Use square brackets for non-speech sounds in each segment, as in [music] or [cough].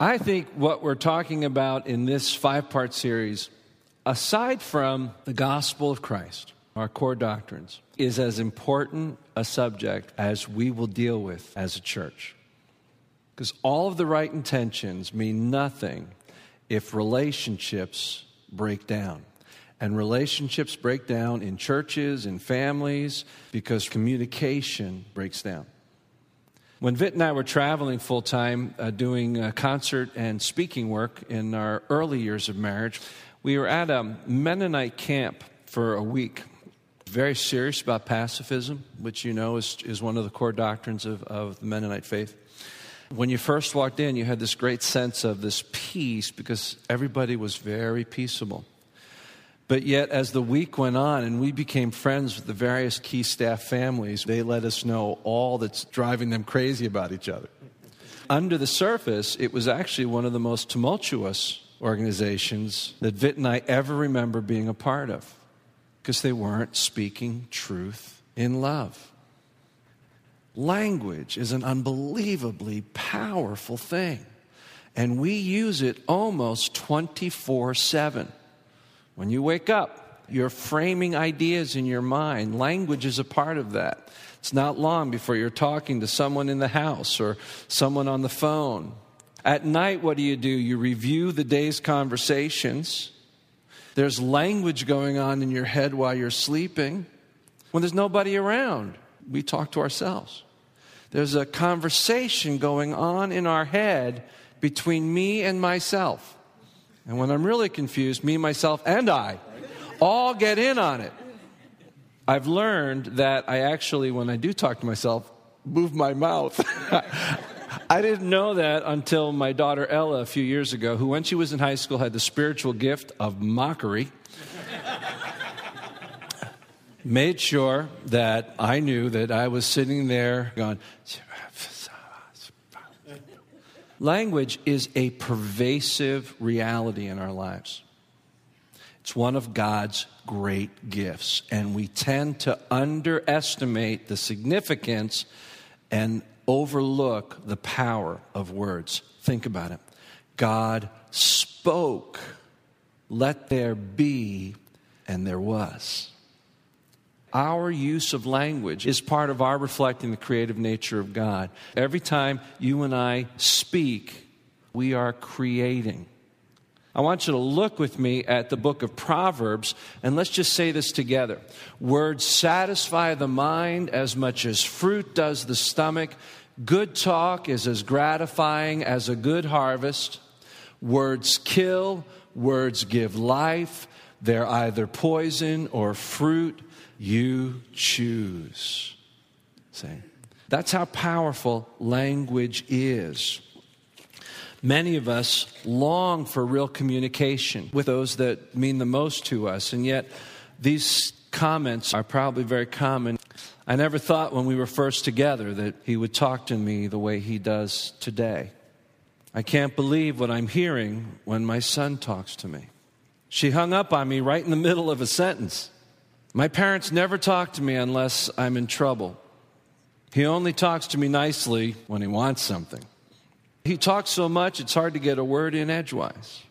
I think what we're talking about in this five part series, aside from the gospel of Christ, our core doctrines, is as important a subject as we will deal with as a church. Because all of the right intentions mean nothing if relationships break down. And relationships break down in churches, in families, because communication breaks down. When Vit and I were traveling full time uh, doing uh, concert and speaking work in our early years of marriage, we were at a Mennonite camp for a week. Very serious about pacifism, which you know is, is one of the core doctrines of, of the Mennonite faith. When you first walked in, you had this great sense of this peace because everybody was very peaceable. But yet, as the week went on and we became friends with the various key staff families, they let us know all that's driving them crazy about each other. Under the surface, it was actually one of the most tumultuous organizations that Vit and I ever remember being a part of because they weren't speaking truth in love. Language is an unbelievably powerful thing, and we use it almost 24 7. When you wake up, you're framing ideas in your mind. Language is a part of that. It's not long before you're talking to someone in the house or someone on the phone. At night, what do you do? You review the day's conversations. There's language going on in your head while you're sleeping. When there's nobody around, we talk to ourselves. There's a conversation going on in our head between me and myself. And when I'm really confused, me, myself, and I all get in on it. I've learned that I actually, when I do talk to myself, move my mouth. [laughs] I didn't know that until my daughter Ella a few years ago, who, when she was in high school, had the spiritual gift of mockery. made sure that I knew that I was sitting there going, Language is a pervasive reality in our lives. It's one of God's great gifts, and we tend to underestimate the significance and overlook the power of words. Think about it. God spoke, let there be, and there was. Our use of language is part of our reflecting the creative nature of God. Every time you and I speak, we are creating. I want you to look with me at the book of Proverbs, and let's just say this together. Words satisfy the mind as much as fruit does the stomach. Good talk is as gratifying as a good harvest. Words kill, words give life. They're either poison or fruit. You choose. See? That's how powerful language is. Many of us long for real communication with those that mean the most to us, and yet these comments are probably very common. I never thought when we were first together that he would talk to me the way he does today. I can't believe what I'm hearing when my son talks to me. She hung up on me right in the middle of a sentence. My parents never talk to me unless I'm in trouble. He only talks to me nicely when he wants something. He talks so much, it's hard to get a word in edgewise.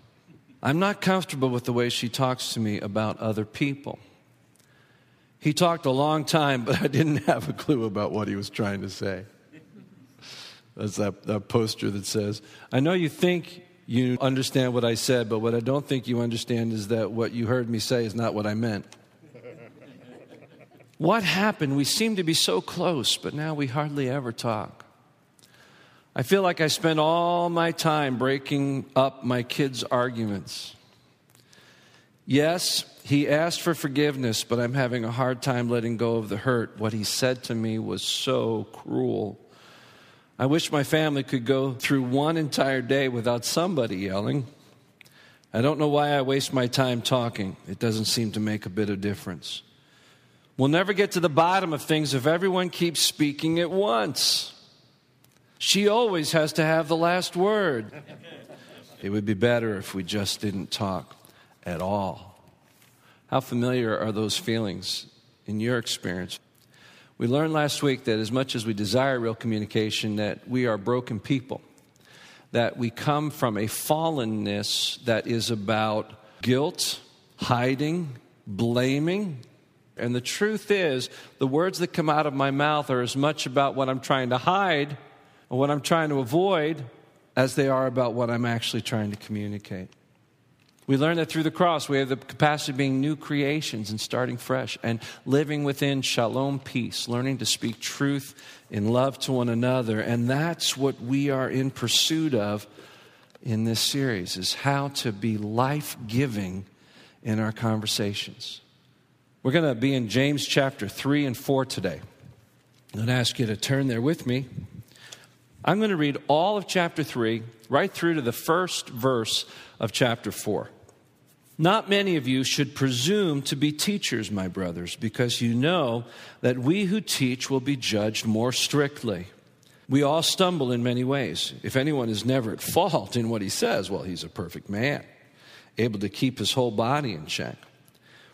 I'm not comfortable with the way she talks to me about other people. He talked a long time, but I didn't have a clue about what he was trying to say. That's that, that poster that says, I know you think you understand what I said, but what I don't think you understand is that what you heard me say is not what I meant. What happened? We seem to be so close, but now we hardly ever talk. I feel like I spend all my time breaking up my kids' arguments. Yes, he asked for forgiveness, but I'm having a hard time letting go of the hurt. What he said to me was so cruel. I wish my family could go through one entire day without somebody yelling. I don't know why I waste my time talking. It doesn't seem to make a bit of difference. We'll never get to the bottom of things if everyone keeps speaking at once. She always has to have the last word. It would be better if we just didn't talk at all. How familiar are those feelings in your experience? We learned last week that as much as we desire real communication, that we are broken people. that we come from a fallenness that is about guilt, hiding, blaming. And the truth is, the words that come out of my mouth are as much about what I'm trying to hide or what I'm trying to avoid as they are about what I'm actually trying to communicate. We learn that through the cross, we have the capacity of being new creations and starting fresh and living within shalom peace, learning to speak truth in love to one another. And that's what we are in pursuit of in this series is how to be life-giving in our conversations. We're going to be in James chapter 3 and 4 today. I'm going to ask you to turn there with me. I'm going to read all of chapter 3 right through to the first verse of chapter 4. Not many of you should presume to be teachers, my brothers, because you know that we who teach will be judged more strictly. We all stumble in many ways. If anyone is never at fault in what he says, well, he's a perfect man, able to keep his whole body in check.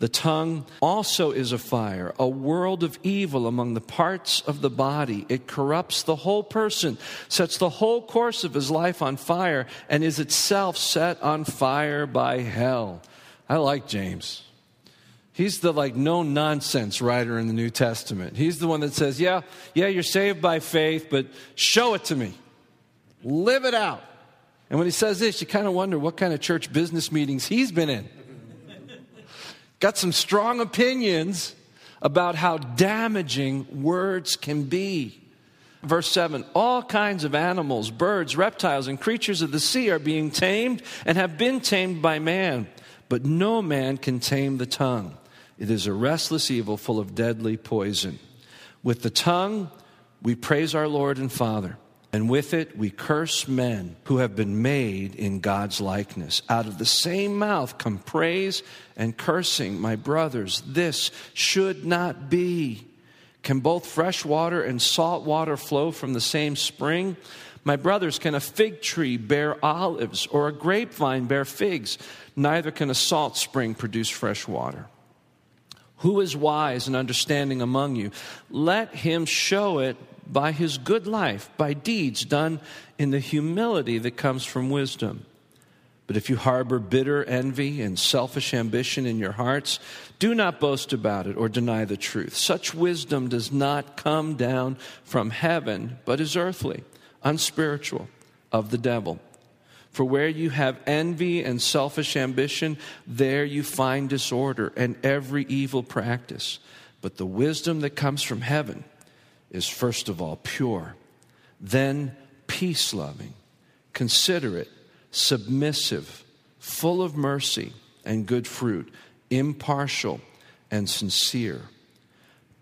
The tongue also is a fire, a world of evil among the parts of the body. It corrupts the whole person, sets the whole course of his life on fire, and is itself set on fire by hell. I like James. He's the like no nonsense writer in the New Testament. He's the one that says, "Yeah, yeah, you're saved by faith, but show it to me. Live it out." And when he says this, you kind of wonder what kind of church business meetings he's been in got some strong opinions about how damaging words can be. Verse 7 All kinds of animals, birds, reptiles, and creatures of the sea are being tamed and have been tamed by man, but no man can tame the tongue. It is a restless evil full of deadly poison. With the tongue, we praise our Lord and Father and with it we curse men who have been made in God's likeness. Out of the same mouth come praise and cursing. My brothers, this should not be. Can both fresh water and salt water flow from the same spring? My brothers, can a fig tree bear olives or a grapevine bear figs? Neither can a salt spring produce fresh water. Who is wise and understanding among you? Let him show it by his good life, by deeds done in the humility that comes from wisdom. But if you harbor bitter envy and selfish ambition in your hearts, do not boast about it or deny the truth. Such wisdom does not come down from heaven, but is earthly, unspiritual, of the devil. For where you have envy and selfish ambition, there you find disorder and every evil practice. But the wisdom that comes from heaven is first of all pure, then peace loving, considerate, submissive, full of mercy and good fruit, impartial and sincere.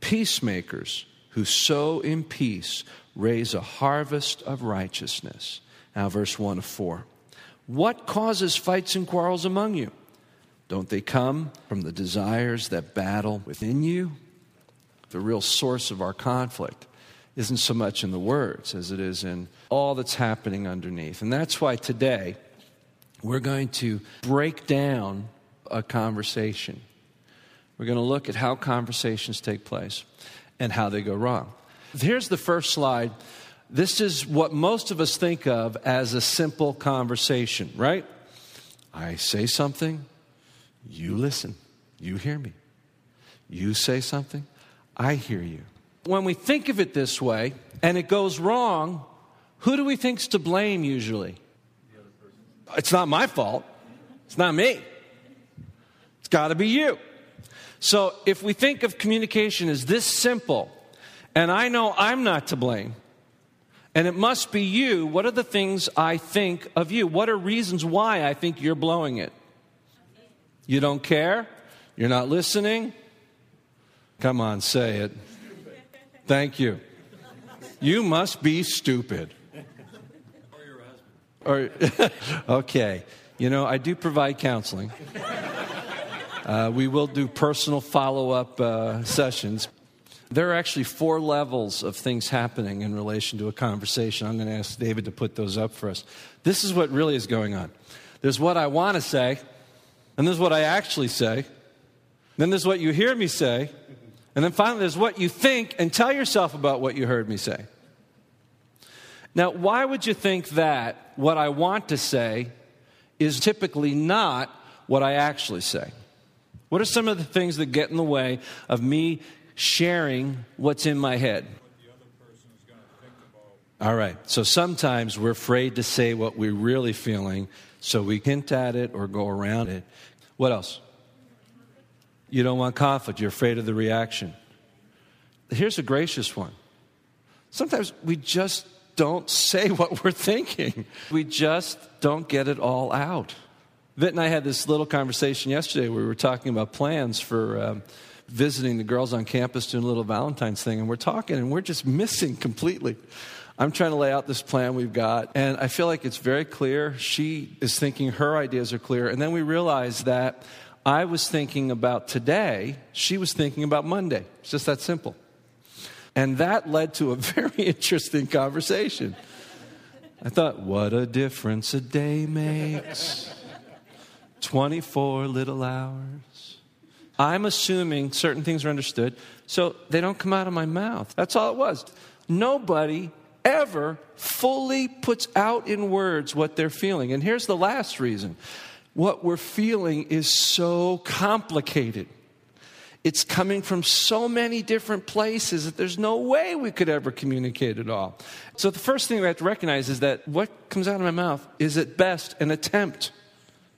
Peacemakers who sow in peace raise a harvest of righteousness. Now, verse 1 of 4. What causes fights and quarrels among you? Don't they come from the desires that battle within you? the real source of our conflict isn't so much in the words as it is in all that's happening underneath. And that's why today we're going to break down a conversation. We're going to look at how conversations take place and how they go wrong. Here's the first slide. This is what most of us think of as a simple conversation, right? I say something, you listen, you hear me. You say something, I hear you. When we think of it this way and it goes wrong, who do we think's to blame usually? It's not my fault. It's not me. It's got to be you. So if we think of communication as this simple, and I know I'm not to blame, and it must be you, what are the things I think of you? What are reasons why I think you're blowing it? You don't care? You're not listening? Come on, say it. Thank you. You must be stupid. Or, your husband. [laughs] Or, [laughs] okay. You know, I do provide counseling. Uh, we will do personal follow up uh, sessions. There are actually four levels of things happening in relation to a conversation. I'm going to ask David to put those up for us. This is what really is going on there's what I want to say, and there's what I actually say, then there's what you hear me say, and then finally there's what you think and tell yourself about what you heard me say. Now, why would you think that what I want to say is typically not what I actually say? What are some of the things that get in the way of me sharing what's in my head? All right, so sometimes we're afraid to say what we're really feeling, so we hint at it or go around it. What else? You don't want conflict, you're afraid of the reaction. Here's a gracious one. Sometimes we just don't say [laughs] what we're thinking. We just don't get it all out. Vit and I had this little conversation yesterday where we were talking about plans for um, visiting the girls on campus doing a little Valentine's thing, and we're talking and we're just missing completely. I'm trying to lay out this plan we've got, and I feel like it's very clear. She is thinking her ideas are clear, and then we realize that I was thinking about today, she was thinking about Monday. It's just that simple. And that led to a [laughs] very interesting conversation. I thought, what a difference a day makes. 24 little hours. I'm assuming certain things are understood, so they don't come out of my mouth. That's all it was. Nobody ever fully puts out in words what they're feeling. And here's the last reason what we're feeling is so complicated. It's coming from so many different places that there's no way we could ever communicate it all. So, the first thing we have to recognize is that what comes out of my mouth is at best an attempt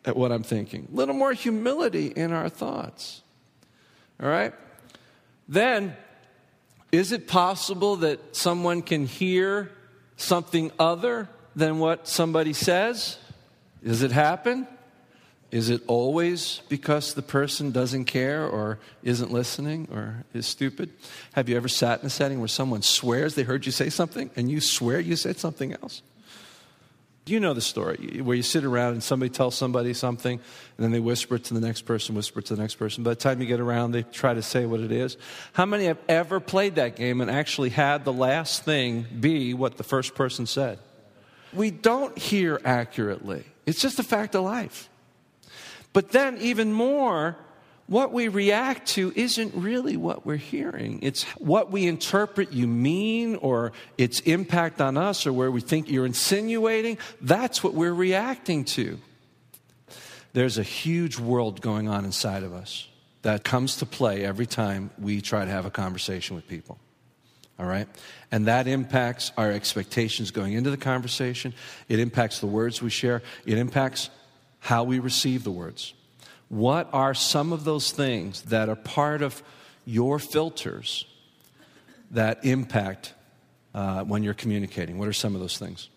at what I'm thinking. A little more humility in our thoughts. All right? Then, is it possible that someone can hear something other than what somebody says? Does it happen? Is it always because the person doesn't care or isn't listening or is stupid? Have you ever sat in a setting where someone swears they heard you say something and you swear you said something else? You know the story where you sit around and somebody tells somebody something and then they whisper it to the next person, whisper it to the next person. By the time you get around, they try to say what it is. How many have ever played that game and actually had the last thing be what the first person said? We don't hear accurately. It's just a fact of life. But then, even more, what we react to isn't really what we're hearing. It's what we interpret you mean or its impact on us or where we think you're insinuating. That's what we're reacting to. There's a huge world going on inside of us that comes to play every time we try to have a conversation with people. All right? And that impacts our expectations going into the conversation. It impacts the words we share. It impacts how we receive the words. What are some of those things that are part of your filters that impact uh, when you're communicating? What are some of those things?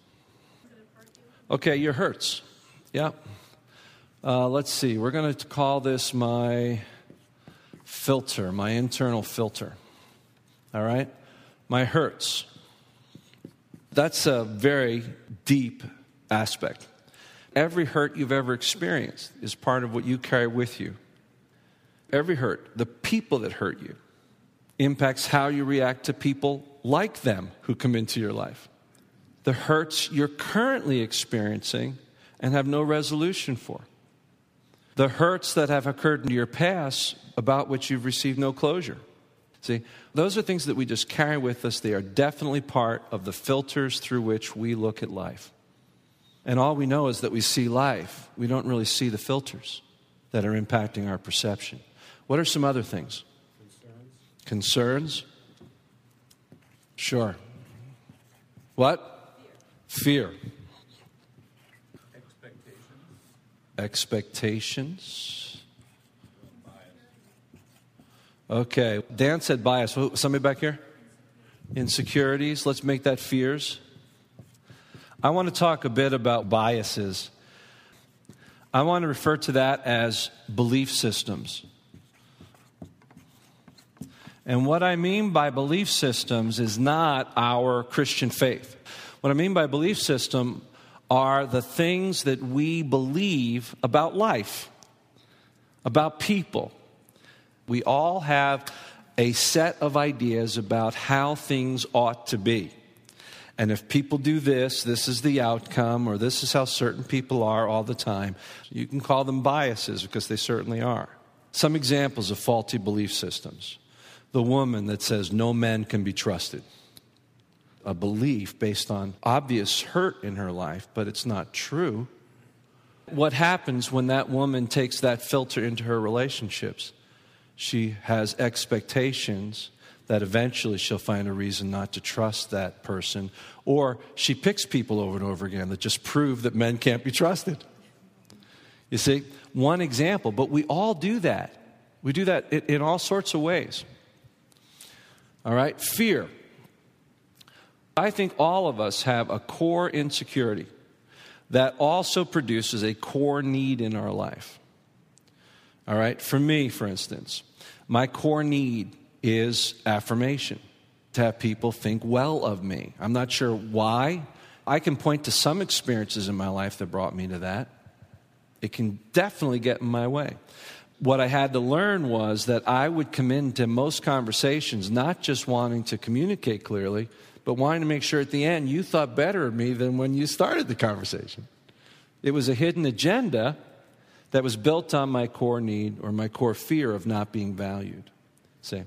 Okay, your hurts. Yeah. Uh, let's see. We're going to call this my filter, my internal filter. All right? My hurts. That's a very deep aspect. Every hurt you've ever experienced is part of what you carry with you. Every hurt, the people that hurt you, impacts how you react to people like them who come into your life. The hurts you're currently experiencing and have no resolution for. The hurts that have occurred in your past about which you've received no closure. See, those are things that we just carry with us. They are definitely part of the filters through which we look at life. And all we know is that we see life. We don't really see the filters that are impacting our perception. What are some other things? Concerns. Concerns? Sure. What? Fear. Fear. Expectations. Expectations. Okay. Dan said bias. Somebody back here? Insecurities. Let's make that fears. I want to talk a bit about biases. I want to refer to that as belief systems. And what I mean by belief systems is not our Christian faith. What I mean by belief system are the things that we believe about life, about people. We all have a set of ideas about how things ought to be. And if people do this, this is the outcome, or this is how certain people are all the time. You can call them biases because they certainly are. Some examples of faulty belief systems the woman that says no men can be trusted. A belief based on obvious hurt in her life, but it's not true. What happens when that woman takes that filter into her relationships? She has expectations that eventually she'll find a reason not to trust that person. Or she picks people over and over again that just prove that men can't be trusted. You see, one example, but we all do that. We do that in all sorts of ways. All right, fear. I think all of us have a core insecurity that also produces a core need in our life. All right, for me, for instance, my core need is affirmation, to have people think well of me. I'm not sure why. I can point to some experiences in my life that brought me to that. It can definitely get in my way. What I had to learn was that I would come into most conversations not just wanting to communicate clearly, but wanting to make sure at the end you thought better of me than when you started the conversation. It was a hidden agenda that was built on my core need or my core fear of not being valued. See,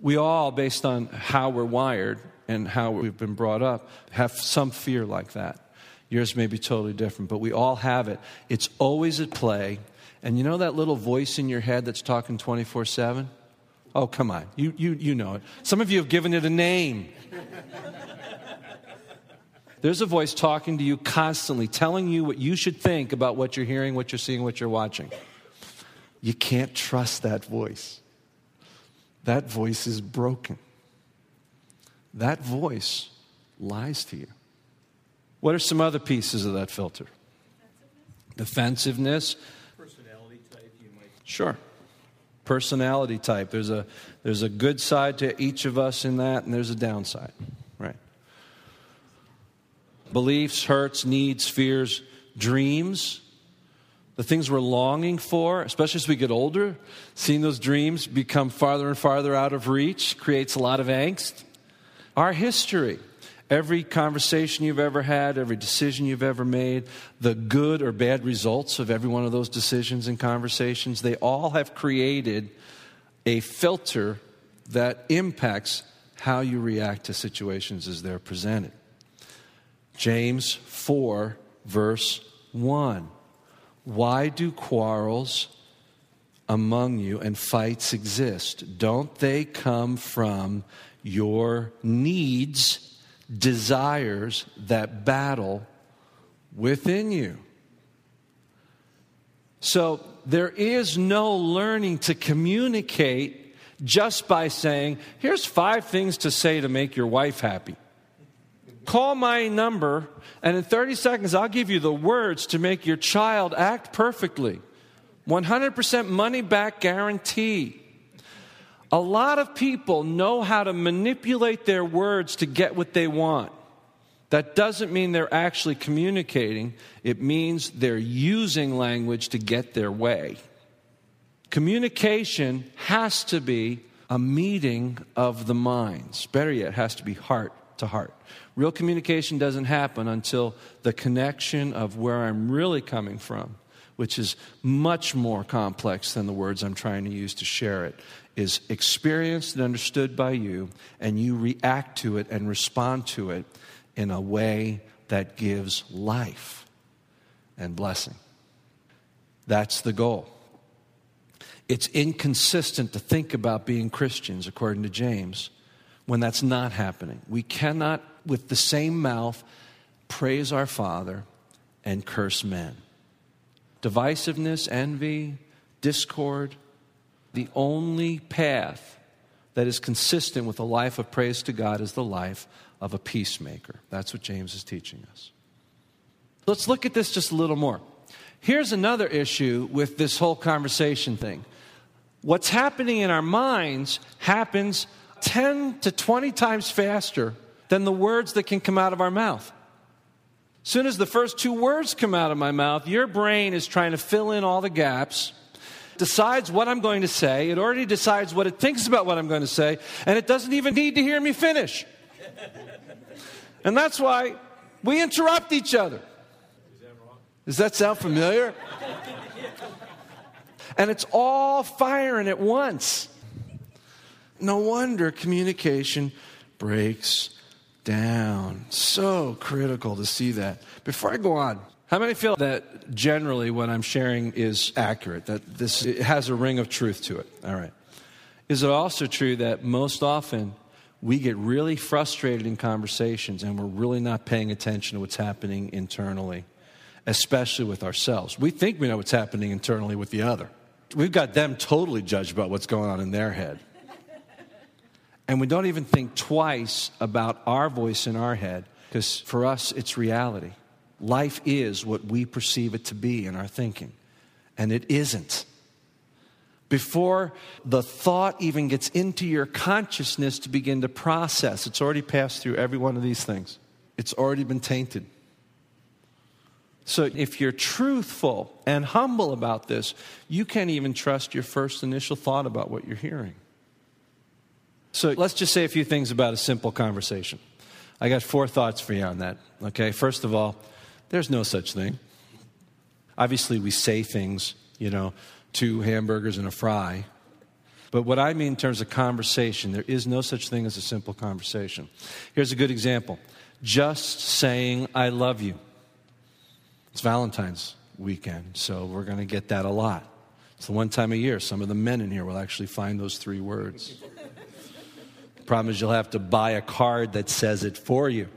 we all, based on how we're wired and how we've been brought up, have some fear like that. Yours may be totally different, but we all have it. It's always at play. And you know that little voice in your head that's talking 24 7? Oh, come on. You, you, you know it. Some of you have given it a name. [laughs] There's a voice talking to you constantly, telling you what you should think about what you're hearing, what you're seeing, what you're watching. You can't trust that voice. That voice is broken. That voice lies to you. What are some other pieces of that filter? Defensiveness. Personality type, you might. Sure. Personality type. There's a, there's a good side to each of us in that, and there's a downside, right? Beliefs, hurts, needs, fears, dreams the things we're longing for, especially as we get older, seeing those dreams become farther and farther out of reach creates a lot of angst. Our history, every conversation you've ever had, every decision you've ever made, the good or bad results of every one of those decisions and conversations, they all have created a filter that impacts how you react to situations as they're presented. James 4, verse 1. Why do quarrels among you and fights exist? Don't they come from your needs, desires that battle within you? So there is no learning to communicate just by saying, here's five things to say to make your wife happy. Call my number, and in 30 seconds, I'll give you the words to make your child act perfectly. 100% money back guarantee. A lot of people know how to manipulate their words to get what they want. That doesn't mean they're actually communicating, it means they're using language to get their way. Communication has to be a meeting of the minds. Better yet, it has to be heart to heart. Real communication doesn't happen until the connection of where I'm really coming from, which is much more complex than the words I'm trying to use to share it, is experienced and understood by you, and you react to it and respond to it in a way that gives life and blessing. That's the goal. It's inconsistent to think about being Christians, according to James, when that's not happening. We cannot, with the same mouth, praise our Father and curse men. Divisiveness, envy, discord, the only path that is consistent with a life of praise to God is the life of a peacemaker. That's what James is teaching us. Let's look at this just a little more. Here's another issue with this whole conversation thing. What's happening in our minds happens 10 to 20 times faster than the words that can come out of our mouth. As soon as the first two words come out of my mouth, your brain is trying to fill in all the gaps, decides what I'm going to say. It already decides what it thinks about what I'm going to say, and it doesn't even need to hear me finish. And that's why we interrupt each other. Does that sound familiar? and it's all firing at once. No wonder communication breaks down. So critical to see that. Before I go on, how many feel that generally what I'm sharing is accurate, that this has a ring of truth to it? All right. Is it also true that most often we get really frustrated in conversations and we're really not paying attention to what's happening internally, especially with ourselves? We think we know what's happening internally with the other. We've got them totally judged about what's going on in their head. And we don't even think twice about our voice in our head, because for us, it's reality. Life is what we perceive it to be in our thinking, and it isn't. Before the thought even gets into your consciousness to begin to process, it's already passed through every one of these things. It's already been tainted. So, if you're truthful and humble about this, you can't even trust your first initial thought about what you're hearing. So let's just say a few things about a simple conversation. I got four thoughts for you on that. Okay, first of all, there's no such thing. Obviously, we say things, you know, two hamburgers and a fry. But what I mean in terms of conversation, there is no such thing as a simple conversation. Here's a good example just saying, I love you. It's Valentine's weekend, so we're going to get that a lot. It's the one time a year some of the men in here will actually find those three words. [laughs] Problem is, you'll have to buy a card that says it for you.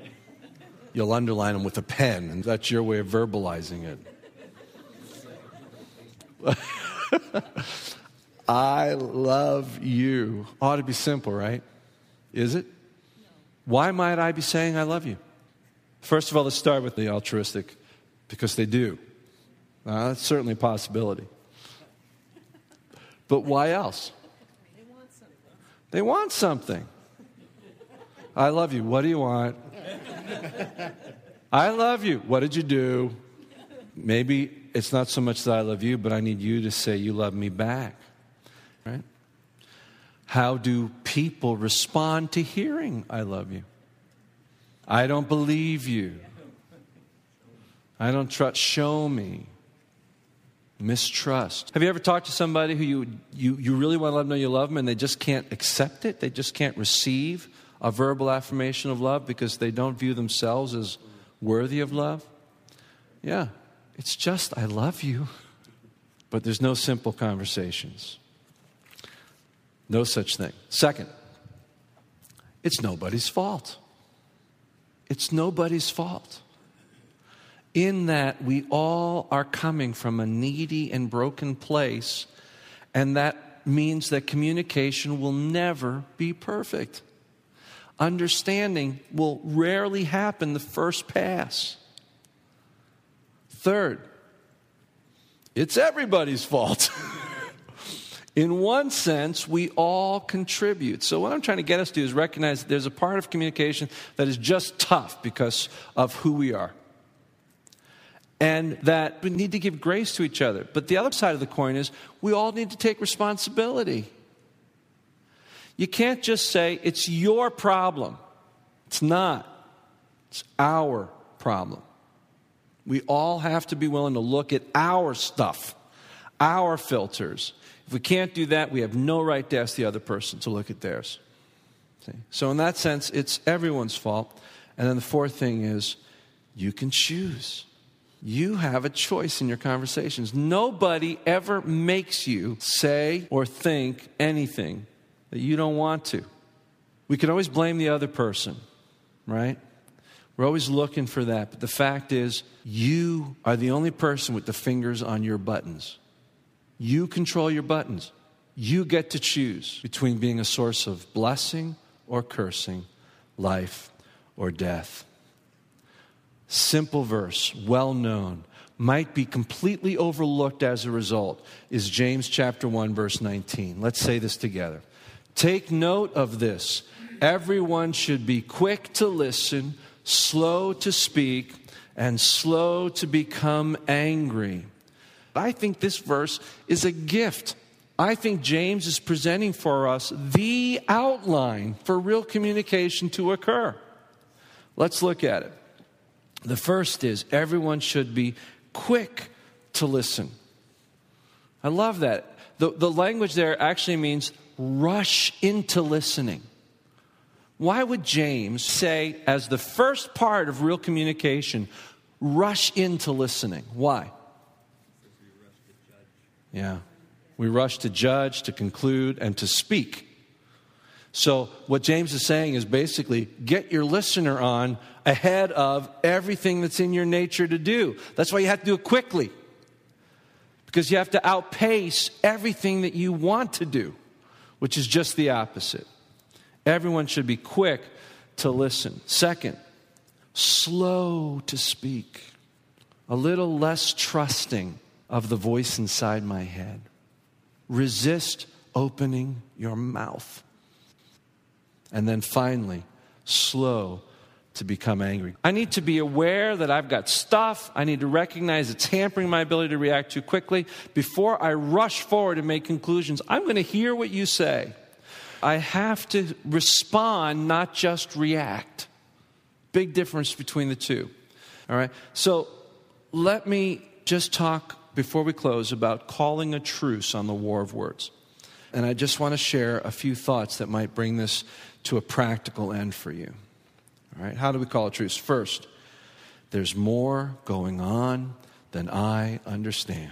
You'll underline them with a pen, and that's your way of verbalizing it. [laughs] I love you. Ought to be simple, right? Is it? Why might I be saying I love you? First of all, let's start with the altruistic, because they do. Uh, that's certainly a possibility. But why else? They want something. They want something. I love you. What do you want? I love you. What did you do? Maybe it's not so much that I love you, but I need you to say you love me back. Right? How do people respond to hearing I love you? I don't believe you. I don't trust. Show me. Mistrust. Have you ever talked to somebody who you, you, you really want to let them know you love them and they just can't accept it? They just can't receive a verbal affirmation of love because they don't view themselves as worthy of love? Yeah, it's just, I love you. But there's no simple conversations. No such thing. Second, it's nobody's fault. It's nobody's fault. In that we all are coming from a needy and broken place, and that means that communication will never be perfect understanding will rarely happen the first pass. Third, it's everybody's fault. [laughs] In one sense, we all contribute. So, what I'm trying to get us to is recognize that there's a part of communication that is just tough because of who we are. And that we need to give grace to each other. But the other side of the coin is we all need to take responsibility. You can't just say, it's your problem. It's not, it's our problem. We all have to be willing to look at our stuff, our filters. If we can't do that, we have no right to ask the other person to look at theirs. See? So, in that sense, it's everyone's fault. And then the fourth thing is you can choose. You have a choice in your conversations. Nobody ever makes you say or think anything that you don't want to. We can always blame the other person, right? We're always looking for that. But the fact is, you are the only person with the fingers on your buttons. You control your buttons. You get to choose between being a source of blessing or cursing, life or death. Simple verse, well known, might be completely overlooked as a result, is James chapter 1, verse 19. Let's say this together. Take note of this. Everyone should be quick to listen, slow to speak, and slow to become angry. I think this verse is a gift. I think James is presenting for us the outline for real communication to occur. Let's look at it. The first is everyone should be quick to listen. I love that. The, the language there actually means rush into listening. Why would James say, as the first part of real communication, rush into listening? Why? Yeah. We rush to judge, to conclude, and to speak. So, what James is saying is basically get your listener on ahead of everything that's in your nature to do. That's why you have to do it quickly. Because you have to outpace everything that you want to do, which is just the opposite. Everyone should be quick to listen. Second, slow to speak, a little less trusting of the voice inside my head. Resist opening your mouth. And then finally, slow to become angry. I need to be aware that I've got stuff. I need to recognize it's hampering my ability to react too quickly. Before I rush forward and make conclusions, I'm going to hear what you say. I have to respond, not just react. Big difference between the two. All right? So let me just talk before we close about calling a truce on the war of words. And I just want to share a few thoughts that might bring this to a practical end for you. All right, how do we call a truce? First, there's more going on than I understand.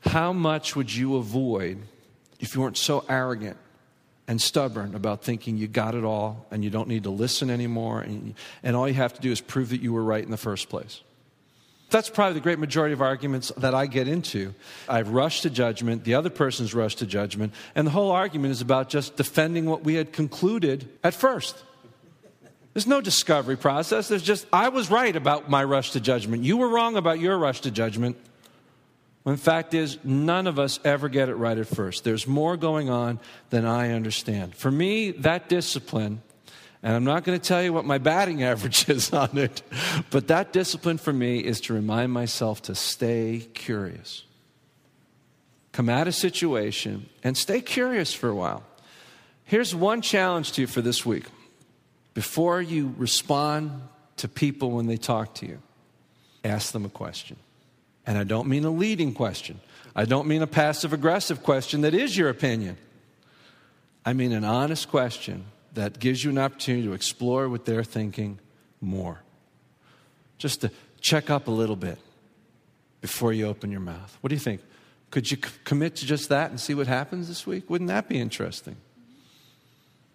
How much would you avoid if you weren't so arrogant and stubborn about thinking you got it all and you don't need to listen anymore and, and all you have to do is prove that you were right in the first place? That's probably the great majority of arguments that I get into. I've rushed to judgment, the other person's rushed to judgment, and the whole argument is about just defending what we had concluded at first. There's no discovery process. There's just, I was right about my rush to judgment. You were wrong about your rush to judgment. When fact is, none of us ever get it right at first. There's more going on than I understand. For me, that discipline and I'm not going to tell you what my batting [laughs] average is on it, but that discipline for me is to remind myself to stay curious. Come at a situation and stay curious for a while. Here's one challenge to you for this week. Before you respond to people when they talk to you, ask them a question. And I don't mean a leading question, I don't mean a passive aggressive question that is your opinion. I mean an honest question that gives you an opportunity to explore what they're thinking more. Just to check up a little bit before you open your mouth. What do you think? Could you c- commit to just that and see what happens this week? Wouldn't that be interesting?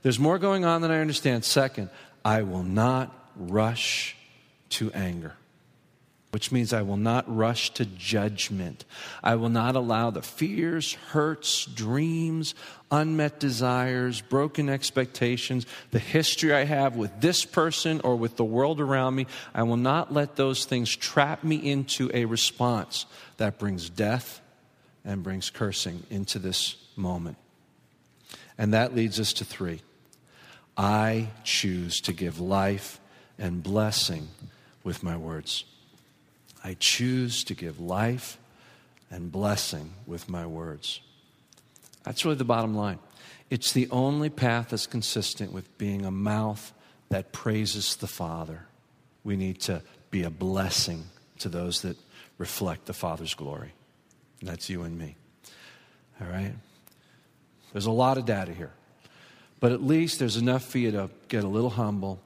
There's more going on than I understand. Second, I will not rush to anger which means I will not rush to judgment. I will not allow the fears, hurts, dreams, unmet desires, broken expectations, the history I have with this person or with the world around me. I will not let those things trap me into a response that brings death and brings cursing into this moment. And that leads us to three. I choose to give life and blessing with my words. I choose to give life and blessing with my words. That's really the bottom line. It's the only path that's consistent with being a mouth that praises the Father. We need to be a blessing to those that reflect the Father's glory. And that's you and me. All right? There's a lot of data here. But at least there's enough for you to get a little humble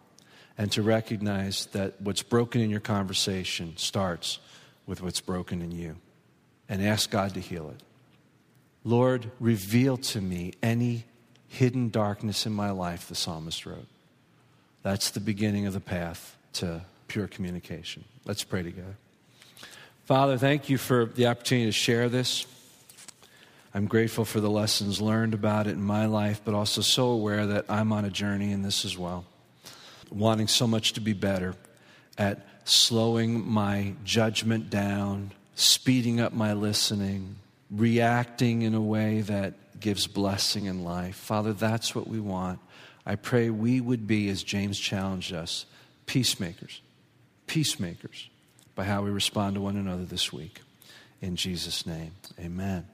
and to recognize that what's broken in your conversation starts with what's broken in you and ask God to heal it. Lord, reveal to me any hidden darkness in my life, the psalmist wrote. That's the beginning of the path to pure communication. Let's pray together. Father, thank you for the opportunity to share this. I'm grateful for the lessons learned about it in my life, but also so aware that I'm on a journey in this as well wanting so much to be better at slowing my judgment down, speeding up my listening, reacting in a way that gives blessing in life. Father, that's what we want. I pray we would be, as James challenged us, peacemakers. peacemakers by how we respond to one another this week. In Jesus' name, amen.